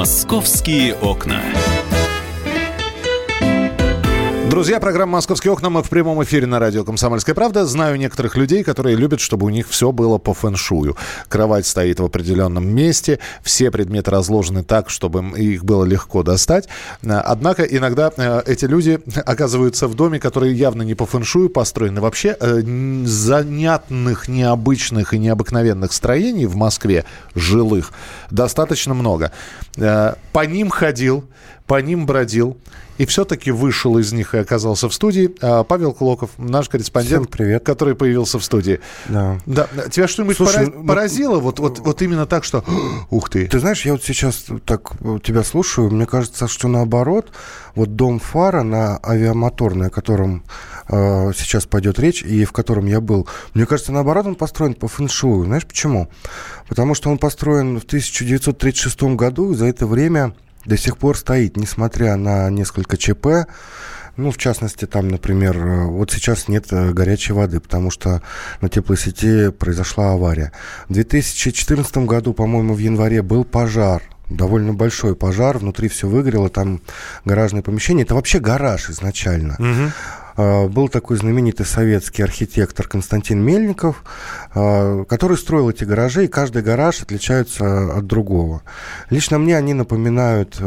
Московские окна. Друзья, программа «Московские окна». Мы в прямом эфире на радио «Комсомольская правда». Знаю некоторых людей, которые любят, чтобы у них все было по фэншую. Кровать стоит в определенном месте, все предметы разложены так, чтобы их было легко достать. Однако иногда э, эти люди оказываются в доме, который явно не по фэншую построены. Вообще э, занятных, необычных и необыкновенных строений в Москве, жилых, достаточно много. Э, по ним ходил, по ним бродил и все-таки вышел из них и оказался в студии. А, Павел Клоков, наш корреспондент, Всем привет. который появился в студии. Да. Да. Тебя что-нибудь Слушай, пора- ну- поразило? Вот, вот, вот именно так, что ух ты. Ты знаешь, я вот сейчас так э, тебя слушаю, мне кажется, что наоборот, вот дом Фара на авиамоторной, о котором э, сейчас пойдет речь, и в котором я был, мне кажется, наоборот, он построен по фэншую. Знаешь почему? Потому что он построен в 1936 году, и за это время до сих пор стоит, несмотря на несколько ЧП, ну, в частности, там, например, э, вот сейчас нет э, горячей воды, потому что на теплосети произошла авария. В 2014 году, по-моему, в январе был пожар довольно большой пожар, внутри все выгорело, там гаражное помещение. Это вообще гараж изначально. А, Был такой знаменитый советский архитектор Константин Мельников, а, который строил эти гаражи, и каждый гараж отличается от другого. Лично мне они напоминают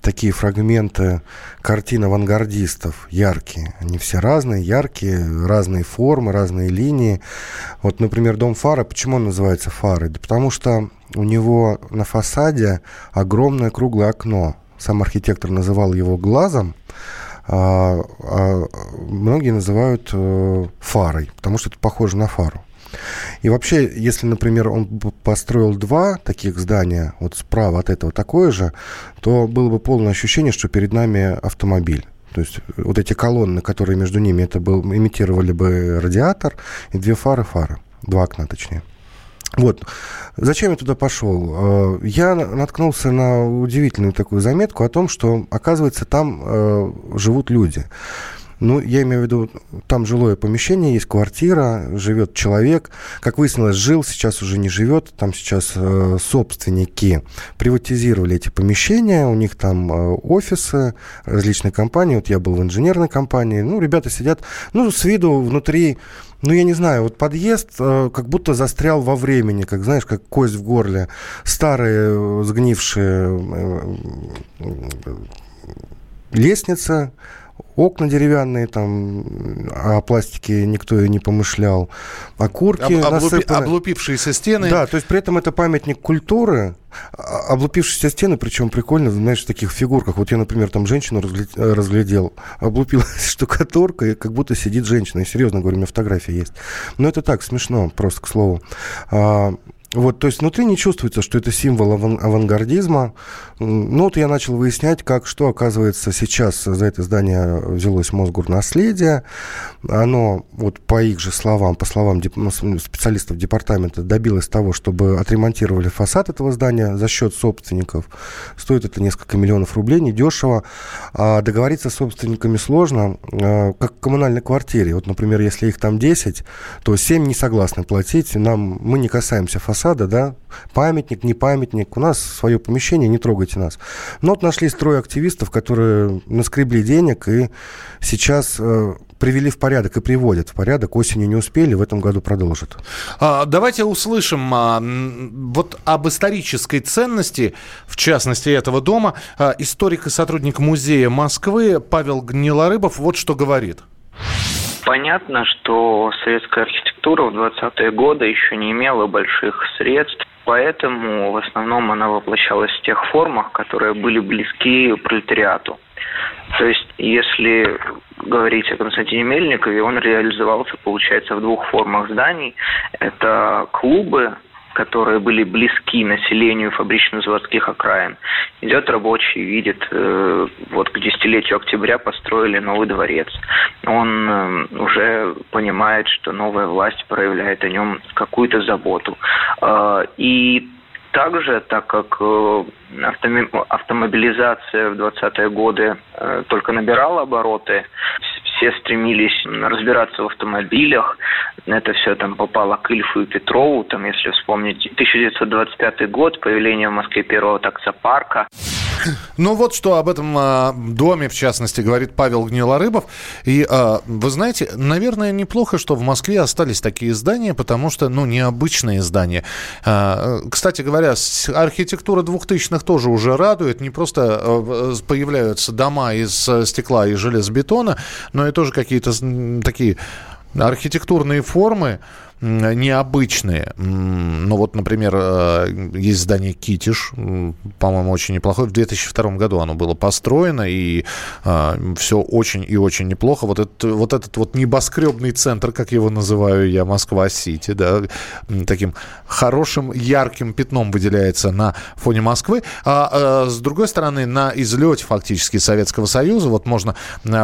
такие фрагменты картин авангардистов, яркие. Они все разные, яркие, разные формы, разные линии. Вот, например, дом Фара, почему он называется Фарой? Да потому что у него на фасаде огромное круглое окно. Сам архитектор называл его глазом, а, а многие называют э, фарой, потому что это похоже на фару. И вообще, если, например, он построил два таких здания, вот справа от этого такое же, то было бы полное ощущение, что перед нами автомобиль. То есть вот эти колонны, которые между ними, это был, имитировали бы радиатор и две фары фары. Два окна, точнее. Вот. Зачем я туда пошел? Э, Я на- наткнулся на удивительную такую заметку о том, что, оказывается, там э, живут люди. Ну, я имею в виду, там жилое помещение, есть квартира, живет человек. Как выяснилось, жил, сейчас уже не живет. Там сейчас э, собственники приватизировали эти помещения. У них там э, офисы, различные компании. Вот я был в инженерной компании. Ну, ребята сидят, ну, с виду внутри ну, я не знаю, вот подъезд э, как будто застрял во времени, как, знаешь, как кость в горле. Старые, э, сгнившие э, э, лестница, окна деревянные, там, о пластике никто и не помышлял. Окурки Об- облупи- насыпаны. облупившиеся стены. Да, то есть при этом это памятник культуры, а- облупившиеся стены, причем прикольно, знаешь, в таких фигурках. Вот я, например, там женщину разглядел, облупилась штукатурка, и как будто сидит женщина. И серьезно говорю, у меня фотография есть. Но это так, смешно, просто к слову. Вот, то есть внутри не чувствуется, что это символ аван- авангардизма. Ну, вот я начал выяснять, как, что, оказывается, сейчас за это здание взялось Мосгорнаследие. Оно, вот по их же словам, по словам ну, специалистов департамента, добилось того, чтобы отремонтировали фасад этого здания за счет собственников. Стоит это несколько миллионов рублей, недешево. А договориться с собственниками сложно, а, как в коммунальной квартире. Вот, например, если их там 10, то 7 не согласны платить. Нам, мы не касаемся фасада, да, памятник, не памятник, у нас свое помещение, не трогайте нас. Но вот нашли строй активистов, которые наскребли денег и сейчас э, привели в порядок и приводят в порядок. Осенью не успели, в этом году продолжат. А, давайте услышим а, вот об исторической ценности, в частности, этого дома. А, историк и сотрудник музея Москвы Павел Гнилорыбов вот что говорит. Понятно, что советская архитектура в 20-е годы еще не имела больших средств, поэтому в основном она воплощалась в тех формах, которые были близки пролетариату. То есть, если говорить о Константине Мельникове, он реализовался, получается, в двух формах зданий. Это клубы, которые были близки населению фабрично-заводских окраин. Идет рабочий, видит, э, вот к десятилетию октября построили новый дворец. Он э, уже понимает, что новая власть проявляет о нем какую-то заботу. Э, и также, так как автомобилизация в 20-е годы только набирала обороты, все стремились разбираться в автомобилях. Это все там попало к Ильфу и Петрову, там, если вспомнить, 1925 год, появление в Москве первого таксопарка. Ну вот что об этом э, доме, в частности, говорит Павел Гнилорыбов. И э, вы знаете, наверное, неплохо, что в Москве остались такие здания, потому что, ну, необычные здания. Э, кстати говоря, архитектура двухтысячных тоже уже радует. Не просто э, появляются дома из стекла и железобетона, но и тоже какие-то такие архитектурные формы, необычные. Ну вот, например, э, есть здание Китиш, по-моему, очень неплохое. В 2002 году оно было построено, и э, все очень и очень неплохо. Вот этот, вот этот вот небоскребный центр, как его называю я, Москва-Сити, да, таким хорошим, ярким пятном выделяется на фоне Москвы. А э, с другой стороны, на излете фактически Советского Союза, вот можно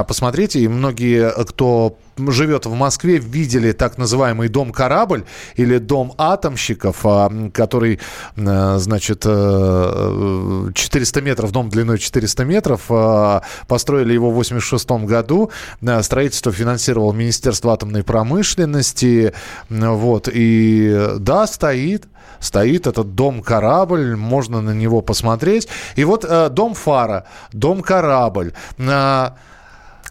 посмотреть, и многие, кто живет в Москве, видели так называемый дом корабль или дом атомщиков, а, который, э, значит, 400 э, метров, дом длиной 400 метров. А, построили его в 86 году. Э, строительство финансировало Министерство атомной промышленности. Вот. И да, стоит стоит этот дом-корабль, можно на него посмотреть. И вот дом Фара, дом-корабль.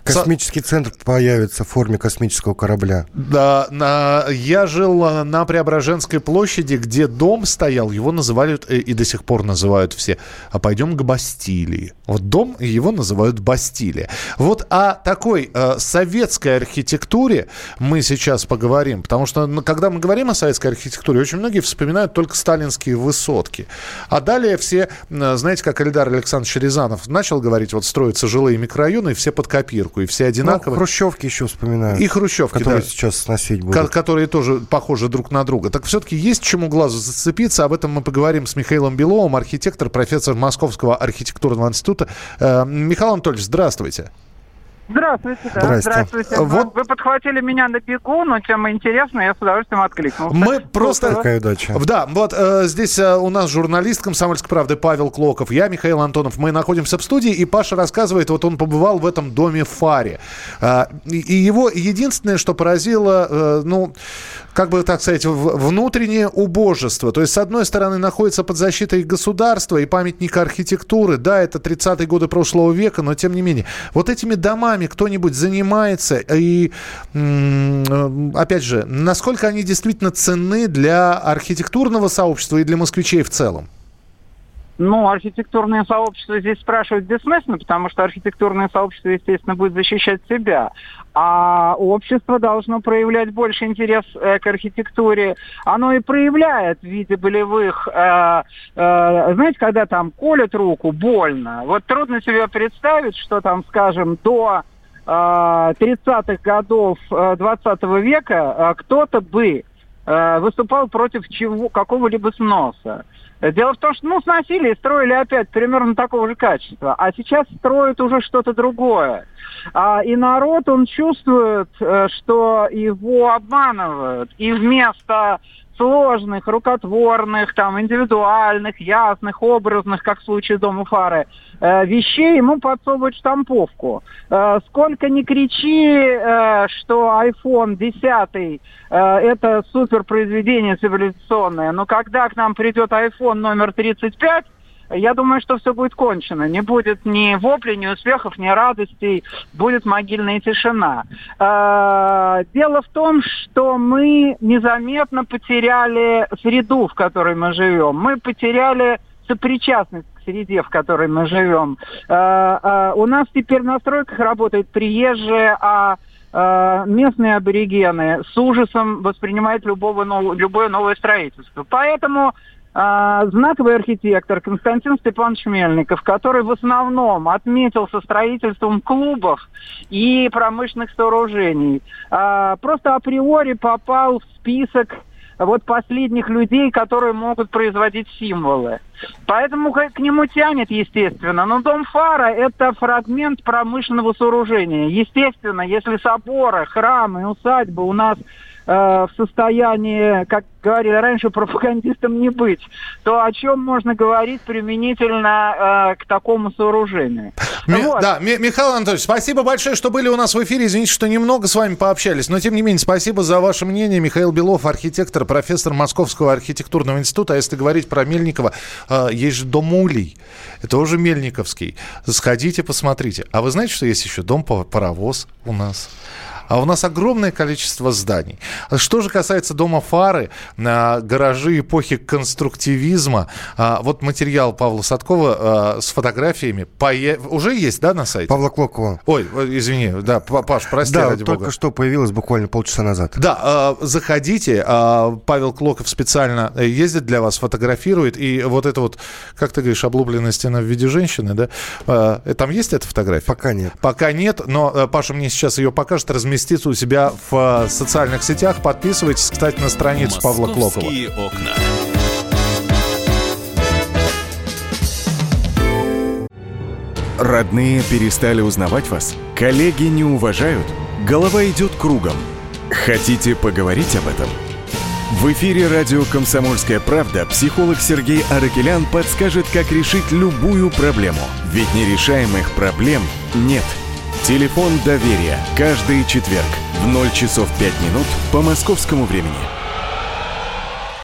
Космический центр появится в форме космического корабля. Да, на, я жил э, на Преображенской площади, где дом стоял, его называли э, и до сих пор называют все, а пойдем к Бастилии. Вот дом, его называют Бастилия. Вот о такой э, советской архитектуре мы сейчас поговорим, потому что ну, когда мы говорим о советской архитектуре, очень многие вспоминают только сталинские высотки. А далее все, э, знаете, как Эльдар Александрович Рязанов начал говорить, вот строятся жилые микрорайоны, и все под копирку и все одинаковые. Ну, хрущевки еще вспоминают. И хрущевки, Которые да, сейчас сносить будут. Которые тоже похожи друг на друга. Так все-таки есть чему глазу зацепиться. Об этом мы поговорим с Михаилом Беловым, архитектор, профессор Московского архитектурного института. Э, Михаил Анатольевич, здравствуйте. Здравствуйте, да. Здравствуйте. Здравствуйте. Вот. Вы подхватили меня на бегу, но тема интересная, я с удовольствием откликнулся. Мы просто... Какая удача. Да, вот э, здесь э, у нас журналист «Комсомольской правды» Павел Клоков, я Михаил Антонов. Мы находимся в студии, и Паша рассказывает, вот он побывал в этом доме в Фаре. Э, и его единственное, что поразило, э, ну, как бы так сказать, внутреннее убожество. То есть, с одной стороны, находится под защитой государства и памятник архитектуры. Да, это 30-е годы прошлого века, но тем не менее. Вот этими домами кто-нибудь занимается? И, опять же, насколько они действительно ценны для архитектурного сообщества и для москвичей в целом? Ну, архитектурное сообщество здесь спрашивать бессмысленно, потому что архитектурное сообщество, естественно, будет защищать себя. А общество должно проявлять больше интерес э, к архитектуре. Оно и проявляет в виде болевых... Э, э, знаете, когда там колят руку, больно. Вот трудно себе представить, что там, скажем, до 30-х годов 20 века кто-то бы выступал против чего, какого-либо сноса. Дело в том, что ну, сносили и строили опять примерно такого же качества, а сейчас строят уже что-то другое. А, и народ, он чувствует, э, что его обманывают. И вместо сложных, рукотворных, там, индивидуальных, ясных, образных, как в случае дома Фары, э, вещей ему подсовывают штамповку. Э, сколько ни кричи, э, что iPhone 10 э, это суперпроизведение цивилизационное, но когда к нам придет iPhone номер 35, я думаю, что все будет кончено. Не будет ни воплей, ни успехов, ни радостей. Будет могильная тишина. Э, дело в том, что мы незаметно потеряли среду, в которой мы живем. Мы потеряли сопричастность к среде, в которой мы живем. Э, э, у нас теперь на стройках работают приезжие, а местные аборигены с ужасом воспринимают любого, любое новое строительство. Поэтому а, знаковый архитектор Константин Степанович Мельников, который в основном отметился строительством клубов и промышленных сооружений, а, просто априори попал в список вот последних людей, которые могут производить символы. Поэтому к нему тянет, естественно. Но дом Фара – это фрагмент промышленного сооружения. Естественно, если соборы, храмы, усадьбы у нас в состоянии, как говорили раньше, пропагандистом не быть, то о чем можно говорить применительно э, к такому сооружению? Ми- вот. Да, Михаил Анатольевич, спасибо большое, что были у нас в эфире. Извините, что немного с вами пообщались, но тем не менее, спасибо за ваше мнение. Михаил Белов, архитектор, профессор Московского архитектурного института. А если говорить про Мельникова, э, есть же дом Улей. Это уже Мельниковский. Сходите, посмотрите. А вы знаете, что есть еще дом-паровоз у нас? А у нас огромное количество зданий. Что же касается дома Фары, а, гаражи эпохи конструктивизма, а, вот материал Павла Садкова а, с фотографиями уже есть, да, на сайте? Павла Клокова. Ой, извини, да, Паш, прости, да, ради только бога. что появилось буквально полчаса назад. Да, заходите, Павел Клоков специально ездит для вас, фотографирует, и вот это вот, как ты говоришь, облупленная стена в виде женщины, да? Там есть эта фотография? Пока нет. Пока нет, но Паша мне сейчас ее покажет, разместит разместится у себя в э, социальных сетях. Подписывайтесь, кстати, на страницу Павла Клокова. окна. Родные перестали узнавать вас? Коллеги не уважают? Голова идет кругом. Хотите поговорить об этом? В эфире радио «Комсомольская правда» психолог Сергей Аракелян подскажет, как решить любую проблему. Ведь нерешаемых проблем нет – Телефон доверия. Каждый четверг в 0 часов 5 минут по московскому времени.